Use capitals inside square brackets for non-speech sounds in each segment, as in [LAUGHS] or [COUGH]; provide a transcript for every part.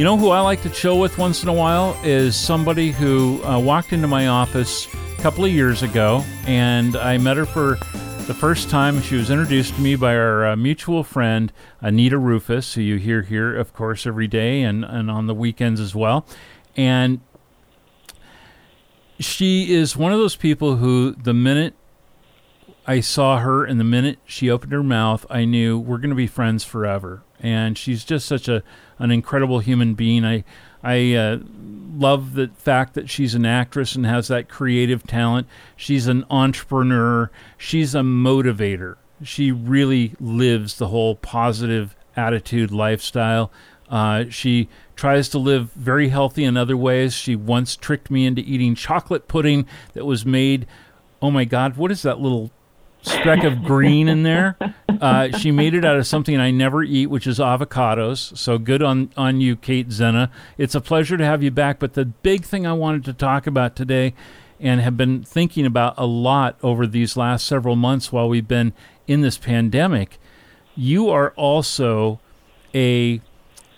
You know who I like to chill with once in a while is somebody who uh, walked into my office a couple of years ago, and I met her for the first time. She was introduced to me by our uh, mutual friend Anita Rufus, who you hear here, of course, every day and, and on the weekends as well. And she is one of those people who, the minute I saw her and the minute she opened her mouth, I knew we're going to be friends forever. And she's just such a an incredible human being. I I uh, love the fact that she's an actress and has that creative talent. She's an entrepreneur. She's a motivator. She really lives the whole positive attitude lifestyle. Uh, she tries to live very healthy in other ways. She once tricked me into eating chocolate pudding that was made. Oh my God, what is that little speck of green in there. Uh, she made it out of something I never eat, which is avocados. So good on, on you, Kate Zenna. It's a pleasure to have you back. But the big thing I wanted to talk about today and have been thinking about a lot over these last several months while we've been in this pandemic, you are also a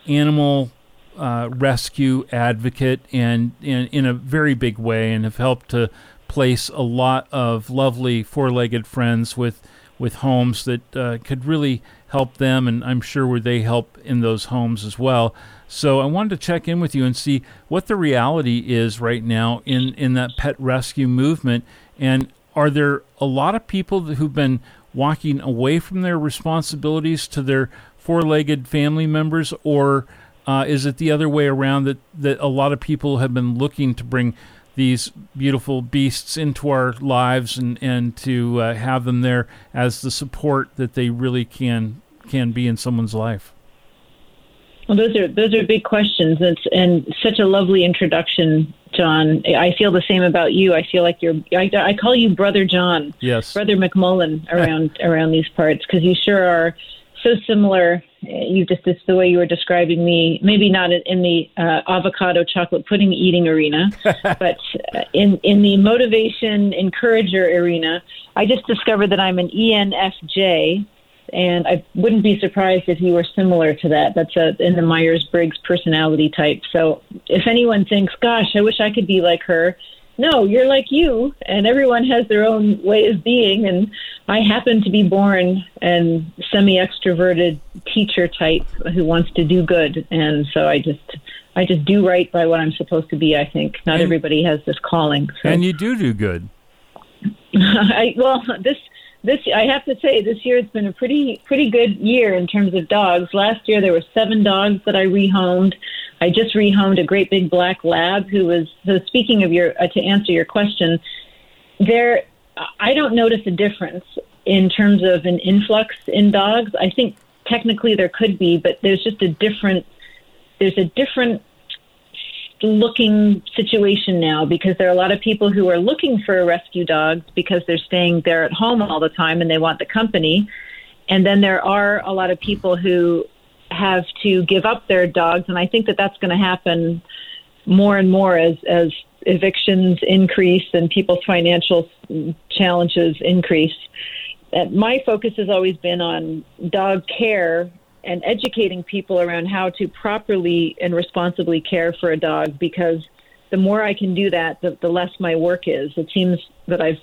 animal uh, rescue advocate and, and in a very big way and have helped to place a lot of lovely four-legged friends with with homes that uh, could really help them, and I'm sure where they help in those homes as well. So I wanted to check in with you and see what the reality is right now in in that pet rescue movement, and are there a lot of people who've been walking away from their responsibilities to their four-legged family members, or uh, is it the other way around that that a lot of people have been looking to bring these beautiful beasts into our lives and, and to uh, have them there as the support that they really can can be in someone's life? Well, those are those are big questions. It's and such a lovely introduction, John. I feel the same about you. I feel like you're. I, I call you Brother John. Yes, Brother McMullen around [LAUGHS] around these parts because you sure are so similar. You just it's the way you were describing me. Maybe not in the uh, avocado chocolate pudding eating arena, [LAUGHS] but in in the motivation encourager arena. I just discovered that I'm an ENFJ, and I wouldn't be surprised if you were similar to that. That's a in the Myers Briggs personality type. So if anyone thinks, "Gosh, I wish I could be like her," no, you're like you, and everyone has their own way of being. And I happen to be born and semi extroverted teacher type who wants to do good, and so I just I just do right by what I'm supposed to be. I think not and, everybody has this calling. So. And you do do good. [LAUGHS] I well this this I have to say this year it's been a pretty pretty good year in terms of dogs. Last year there were seven dogs that I rehomed. I just rehomed a great big black lab who was so speaking of your uh, to answer your question, there I don't notice a difference in terms of an influx in dogs. I think technically there could be, but there's just a different there's a different looking situation now because there are a lot of people who are looking for rescue dogs because they're staying there at home all the time and they want the company. And then there are a lot of people who have to give up their dogs, and I think that that's going to happen more and more as as evictions increase and people's financial challenges increase. Uh, my focus has always been on dog care and educating people around how to properly and responsibly care for a dog because the more I can do that, the, the less my work is. It seems that I've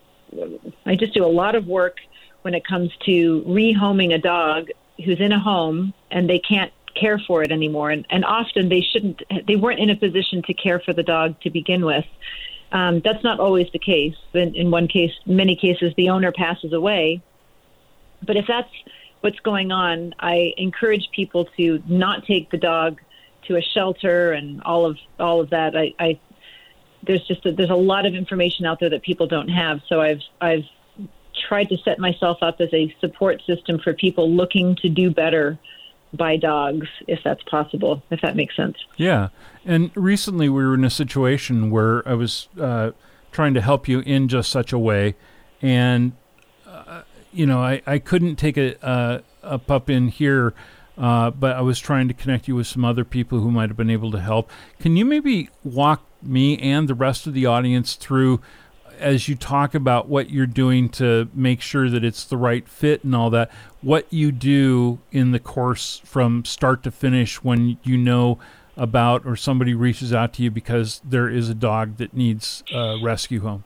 I just do a lot of work when it comes to rehoming a dog who's in a home and they can't care for it anymore. And, and often they shouldn't they weren't in a position to care for the dog to begin with. Um, that's not always the case. In, in one case many cases the owner passes away. But if that's what's going on, I encourage people to not take the dog to a shelter and all of all of that. I, I there's just a, there's a lot of information out there that people don't have. So I've I've tried to set myself up as a support system for people looking to do better by dogs, if that's possible, if that makes sense. Yeah, and recently we were in a situation where I was uh, trying to help you in just such a way, and you know, I, I couldn't take a, a, a pup in here, uh, but I was trying to connect you with some other people who might have been able to help. Can you maybe walk me and the rest of the audience through as you talk about what you're doing to make sure that it's the right fit and all that, what you do in the course from start to finish when you know about, or somebody reaches out to you because there is a dog that needs a rescue home?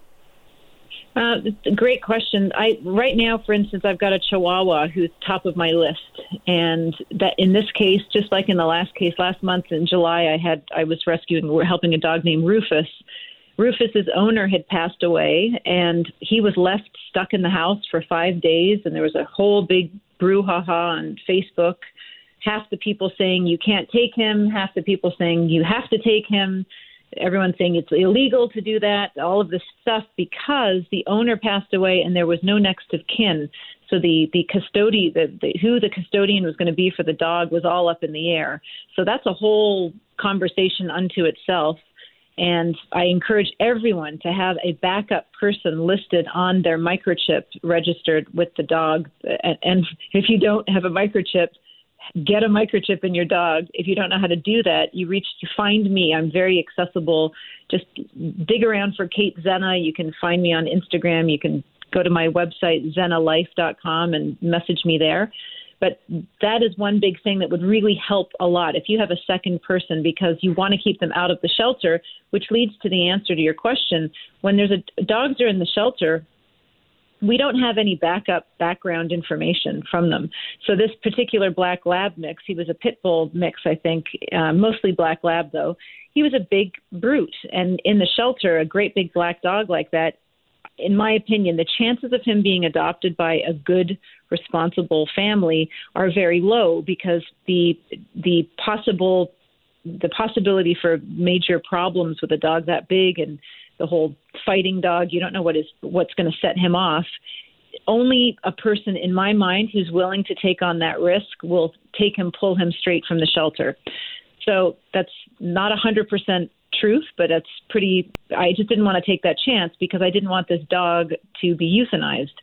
Uh, great question. I right now, for instance, I've got a Chihuahua who's top of my list, and that in this case, just like in the last case last month in July, I had I was rescuing, helping a dog named Rufus. Rufus's owner had passed away, and he was left stuck in the house for five days, and there was a whole big brouhaha on Facebook. Half the people saying you can't take him, half the people saying you have to take him everyone's saying it's illegal to do that, all of this stuff because the owner passed away and there was no next of kin. So the the custodian, the, the, who the custodian was going to be for the dog was all up in the air. So that's a whole conversation unto itself. And I encourage everyone to have a backup person listed on their microchip registered with the dog. And, and if you don't have a microchip, get a microchip in your dog. If you don't know how to do that, you reach you find me. I'm very accessible. Just dig around for Kate Zenna. You can find me on Instagram. You can go to my website zennalife.com and message me there. But that is one big thing that would really help a lot if you have a second person because you want to keep them out of the shelter, which leads to the answer to your question. When there's a dogs are in the shelter, we don't have any backup background information from them. So this particular black lab mix, he was a pit bull mix, I think, uh, mostly black lab though. He was a big brute, and in the shelter, a great big black dog like that. In my opinion, the chances of him being adopted by a good, responsible family are very low because the the possible the possibility for major problems with a dog that big and the whole fighting dog. You don't know what is what's going to set him off. Only a person in my mind who's willing to take on that risk will take him, pull him straight from the shelter. So that's not a hundred percent truth, but it's pretty. I just didn't want to take that chance because I didn't want this dog to be euthanized.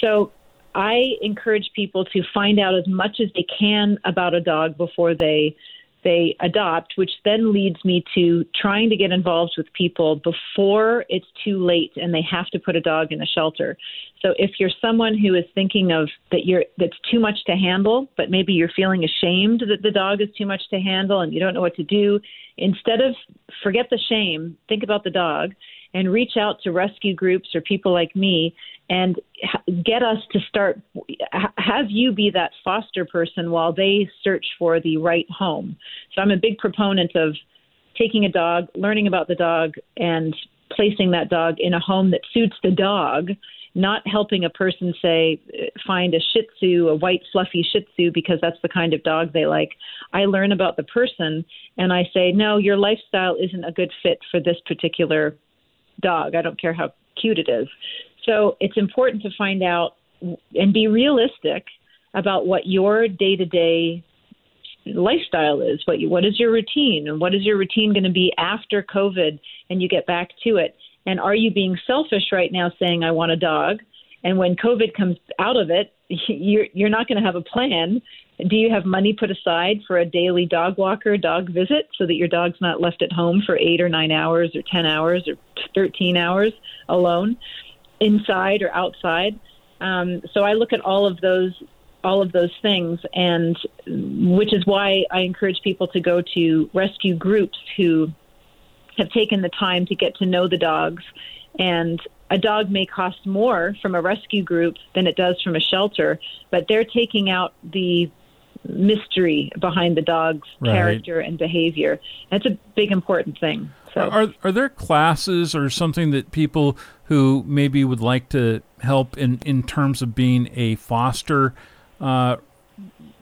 So I encourage people to find out as much as they can about a dog before they they adopt, which then leads me to trying to get involved with people before it's too late and they have to put a dog in a shelter. So if you're someone who is thinking of that you're that's too much to handle, but maybe you're feeling ashamed that the dog is too much to handle and you don't know what to do, instead of forget the shame, think about the dog and reach out to rescue groups or people like me and get us to start have you be that foster person while they search for the right home. So i'm a big proponent of taking a dog learning about the dog and placing that dog in a home that suits the dog not helping a person say find a shih tzu a white fluffy shih tzu because that's the kind of dog they like. I learn about the person and i say no your lifestyle isn't a good fit for this particular dog i don't care how cute it is so it's important to find out and be realistic about what your day to day lifestyle is. What you, what is your routine, and what is your routine going to be after COVID, and you get back to it. And are you being selfish right now, saying I want a dog, and when COVID comes out of it, [LAUGHS] you're you're not going to have a plan. Do you have money put aside for a daily dog walker, dog visit, so that your dog's not left at home for eight or nine hours, or ten hours, or thirteen hours alone? inside or outside. Um, so I look at all of those all of those things, and which is why I encourage people to go to rescue groups who have taken the time to get to know the dogs. And a dog may cost more from a rescue group than it does from a shelter, but they're taking out the mystery behind the dog's right. character and behavior. That's a big important thing. So. Are are there classes or something that people who maybe would like to help in in terms of being a foster uh,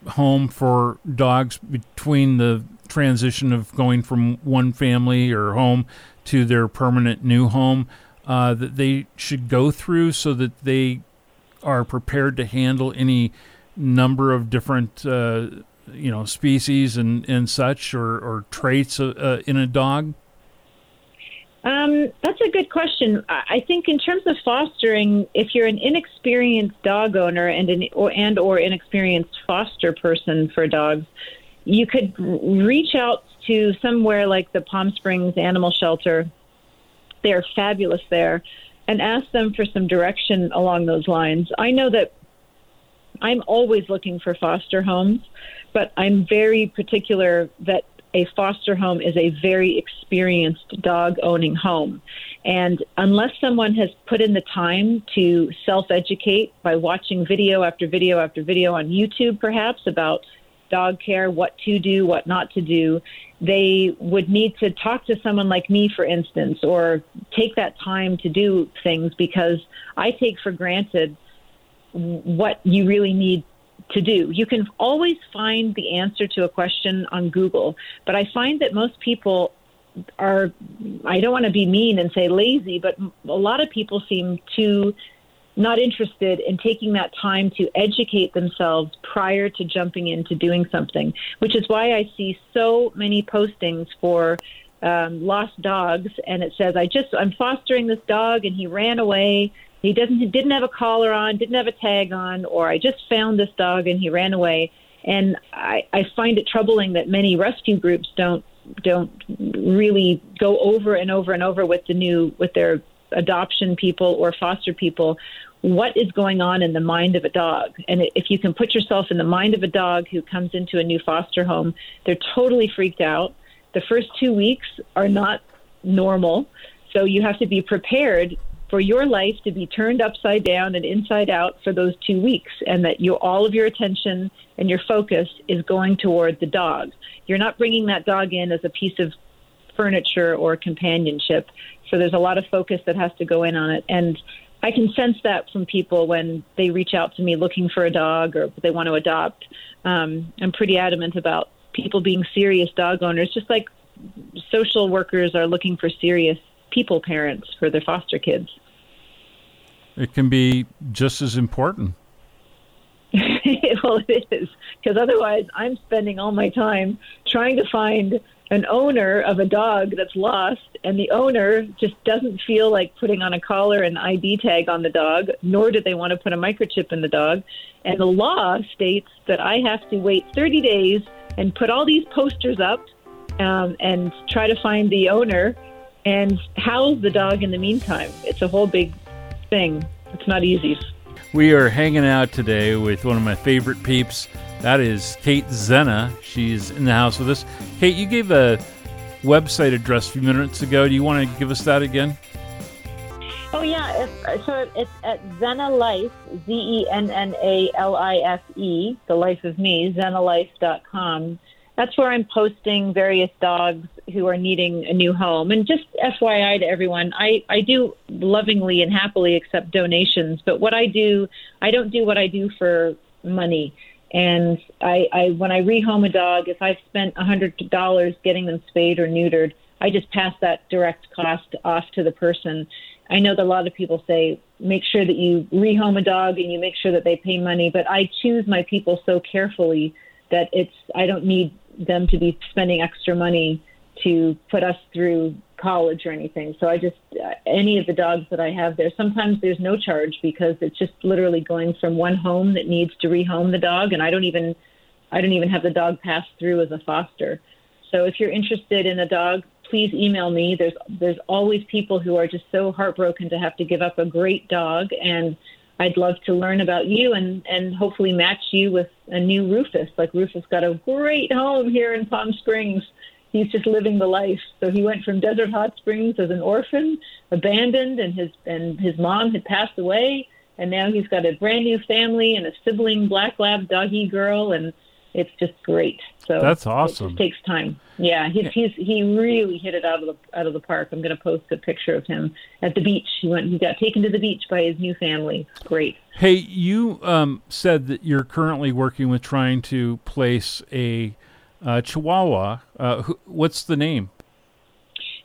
home for dogs between the transition of going from one family or home to their permanent new home uh, that they should go through so that they are prepared to handle any number of different uh, you know species and, and such or, or traits uh, in a dog? Um, that's a good question. I think in terms of fostering, if you're an inexperienced dog owner and an or and or inexperienced foster person for dogs, you could reach out to somewhere like the Palm Springs Animal Shelter. They're fabulous there, and ask them for some direction along those lines. I know that I'm always looking for foster homes, but I'm very particular that a foster home is a very experienced dog owning home. And unless someone has put in the time to self educate by watching video after video after video on YouTube, perhaps about dog care, what to do, what not to do, they would need to talk to someone like me, for instance, or take that time to do things because I take for granted what you really need to do. You can always find the answer to a question on Google, but I find that most people are, I don't want to be mean and say lazy, but a lot of people seem too not interested in taking that time to educate themselves prior to jumping into doing something, which is why I see so many postings for um, lost dogs, and it says, "I just I'm fostering this dog, and he ran away, he doesn't he didn't have a collar on, didn't have a tag on, or I just found this dog and he ran away. And I, I find it troubling that many rescue groups don't don't really go over and over and over with the new with their adoption people or foster people what is going on in the mind of a dog. And if you can put yourself in the mind of a dog who comes into a new foster home, they're totally freaked out. The first two weeks are not normal. So you have to be prepared for your life to be turned upside down and inside out for those two weeks, and that you all of your attention and your focus is going toward the dog. You're not bringing that dog in as a piece of furniture or companionship. So there's a lot of focus that has to go in on it. And I can sense that from people when they reach out to me looking for a dog or they want to adopt. Um, I'm pretty adamant about people being serious dog owners, just like social workers are looking for serious people parents for their foster kids it can be just as important. [LAUGHS] well, it is because otherwise, I'm spending all my time trying to find an owner of a dog that's lost, and the owner just doesn't feel like putting on a collar and ID tag on the dog, nor do they want to put a microchip in the dog. And the law states that I have to wait 30 days and put all these posters up um, and try to find the owner and house the dog in the meantime. It's a whole big thing. It's not easy. We are hanging out today with one of my favorite peeps. That is Kate Zenna. She's in the house with us. Kate, you gave a website address a few minutes ago. Do you want to give us that again? Oh yeah, it's, so it's at Zenna Life, Z E N N A L I F E, the life of me, zennalife.com that's where I'm posting various dogs who are needing a new home. And just FYI to everyone, I, I do lovingly and happily accept donations, but what I do, I don't do what I do for money. And I, I when I rehome a dog, if I've spent a hundred dollars getting them spayed or neutered, I just pass that direct cost off to the person. I know that a lot of people say make sure that you rehome a dog and you make sure that they pay money, but I choose my people so carefully that it's I don't need them to be spending extra money to put us through college or anything. So I just uh, any of the dogs that I have there. Sometimes there's no charge because it's just literally going from one home that needs to rehome the dog, and I don't even I don't even have the dog pass through as a foster. So if you're interested in a dog, please email me. There's there's always people who are just so heartbroken to have to give up a great dog and I'd love to learn about you and, and hopefully match you with a new Rufus. Like Rufus got a great home here in Palm Springs. He's just living the life. So he went from Desert Hot Springs as an orphan, abandoned, and his and his mom had passed away, and now he's got a brand new family and a sibling black lab doggy girl, and it's just great. So that's awesome. It takes time. Yeah, he's, he's he really hit it out of the out of the park. I'm going to post a picture of him at the beach. He went. He got taken to the beach by his new family. great. Hey, you um, said that you're currently working with trying to place a uh, Chihuahua. Uh, who, what's the name?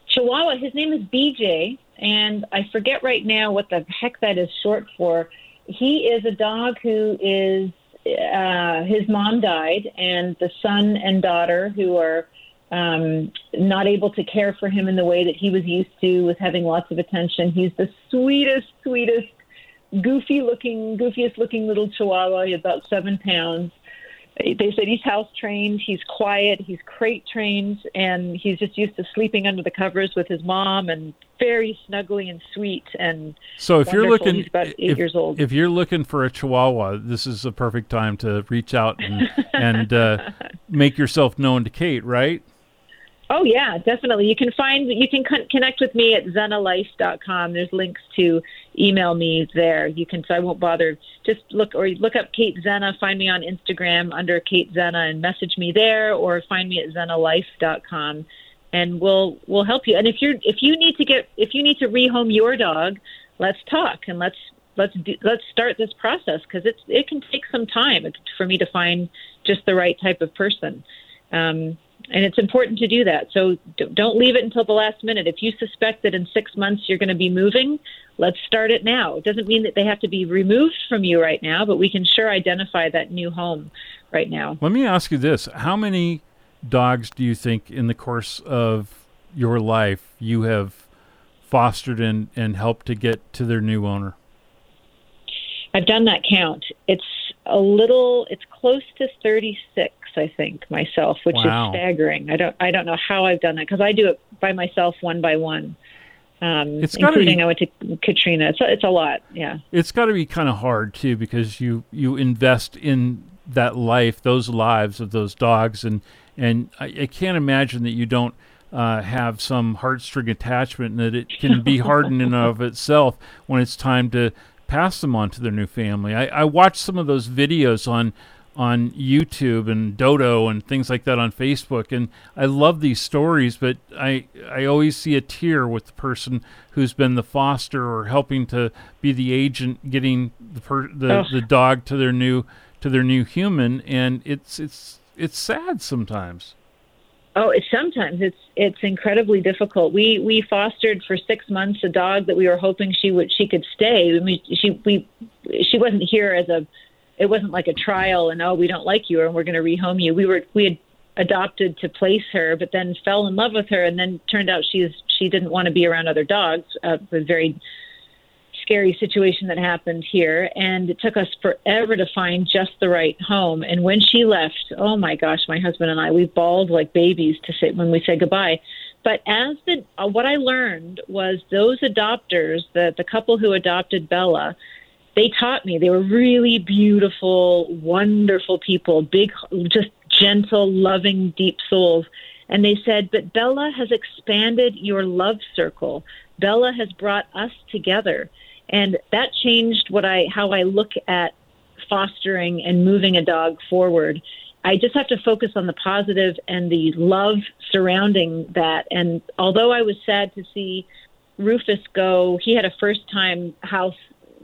Chihuahua. His name is BJ, and I forget right now what the heck that is short for. He is a dog who is uh, his mom died, and the son and daughter, who are um, not able to care for him in the way that he was used to, with having lots of attention. He's the sweetest, sweetest, goofy looking, goofiest looking little chihuahua. He's about seven pounds they said he's house trained, he's quiet, he's crate trained, and he's just used to sleeping under the covers with his mom and very snuggly and sweet and so if wonderful. you're looking he's about eight if, years old if you're looking for a chihuahua this is a perfect time to reach out and and uh, [LAUGHS] make yourself known to kate right Oh yeah, definitely. You can find you can con- connect with me at zennalife.com. There's links to email me there. You can so I won't bother. Just look or look up Kate Zenna. Find me on Instagram under Kate Zenna and message me there, or find me at zennalife.com, and we'll we'll help you. And if you're if you need to get if you need to rehome your dog, let's talk and let's let's do, let's start this process because it's it can take some time for me to find just the right type of person. Um, and it's important to do that. So don't leave it until the last minute. If you suspect that in six months you're going to be moving, let's start it now. It doesn't mean that they have to be removed from you right now, but we can sure identify that new home right now. Let me ask you this How many dogs do you think in the course of your life you have fostered and, and helped to get to their new owner? I've done that count. It's a little, it's close to 36. I think myself, which wow. is staggering. I don't I don't know how I've done that because I do it by myself one by one. Um, it's including be, I went to Katrina. It's a, it's a lot. Yeah. It's got to be kind of hard too because you you invest in that life, those lives of those dogs, and and I, I can't imagine that you don't. Uh, have some heartstring attachment, and that it can be hardened in and of itself when it's time to pass them on to their new family. I, I watched some of those videos on on YouTube and Dodo and things like that on Facebook. And I love these stories, but I I always see a tear with the person who's been the foster or helping to be the agent, getting the per, the, the dog to their new to their new human, and it's it's it's sad sometimes. Oh, it's sometimes it's it's incredibly difficult. We we fostered for six months a dog that we were hoping she would she could stay. I mean, she we she wasn't here as a it wasn't like a trial and oh we don't like you and we're going to rehome you. We were we had adopted to place her, but then fell in love with her, and then turned out she's she didn't want to be around other dogs. Uh, was very scary situation that happened here, and it took us forever to find just the right home. And when she left, oh my gosh, my husband and I we bawled like babies to say when we said goodbye. But as the uh, what I learned was those adopters, the the couple who adopted Bella, they taught me they were really beautiful, wonderful people, big, just gentle, loving, deep souls. And they said, But Bella has expanded your love circle. Bella has brought us together. And that changed what I how I look at fostering and moving a dog forward. I just have to focus on the positive and the love surrounding that. And although I was sad to see Rufus go, he had a first time house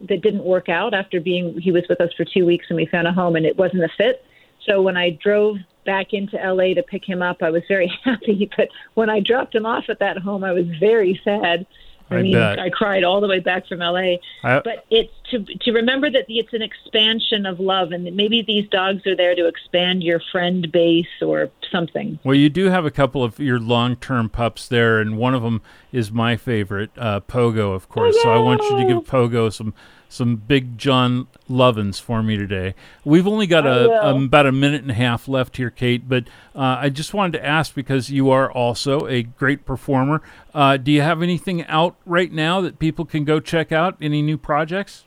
that didn't work out after being he was with us for two weeks and we found a home and it wasn't a fit. So when I drove back into LA to pick him up, I was very [LAUGHS] happy. But when I dropped him off at that home, I was very sad. I, I mean, bet. I cried all the way back from LA. I, but it's to to remember that it's an expansion of love, and maybe these dogs are there to expand your friend base or something. Well, you do have a couple of your long term pups there, and one of them is my favorite, uh, Pogo, of course. Pogo! So I want you to give Pogo some some big John Lovins for me today. We've only got a, um, about a minute and a half left here, Kate, but uh, I just wanted to ask because you are also a great performer. Uh, do you have anything out right now that people can go check out? Any new projects?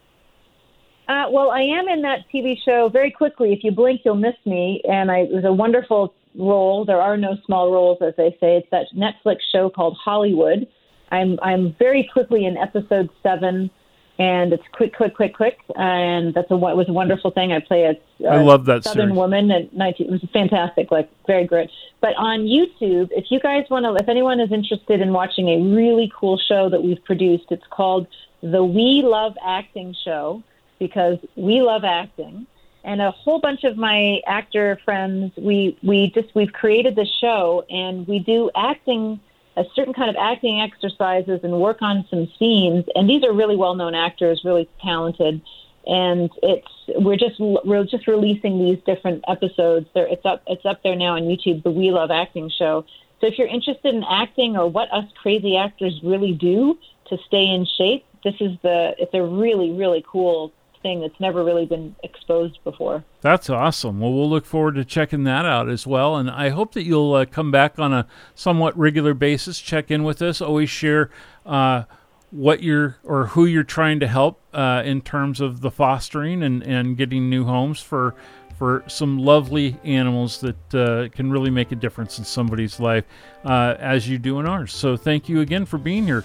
Uh, well, I am in that TV show very quickly. If you blink, you'll miss me. And I, it was a wonderful role. There are no small roles, as they say. It's that Netflix show called Hollywood. I'm I'm very quickly in episode seven and it's quick, quick, quick, quick, and that's a it was a wonderful thing. I play a, a I love that Southern series. woman at 19. It was fantastic, like very great. But on YouTube, if you guys want to, if anyone is interested in watching a really cool show that we've produced, it's called the We Love Acting Show because we love acting. And a whole bunch of my actor friends, we we just we've created this show, and we do acting a certain kind of acting exercises and work on some scenes. And these are really well-known actors, really talented. And it's we're just we're just releasing these different episodes. It's up it's up there now on YouTube. The We Love Acting Show. So if you're interested in acting or what us crazy actors really do to stay in shape, this is the it's a really really cool thing that's never really been exposed before. That's awesome. Well, we'll look forward to checking that out as well. And I hope that you'll uh, come back on a somewhat regular basis, check in with us, always share uh, what you're or who you're trying to help uh, in terms of the fostering and, and getting new homes for for some lovely animals that uh, can really make a difference in somebody's life, uh, as you do in ours. So thank you again for being here.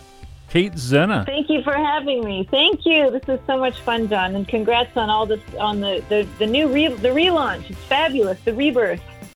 Kate Zenna. Thank you for having me. Thank you. This is so much fun, John, and congrats on all this on the the, the new re- the relaunch. It's fabulous. The rebirth.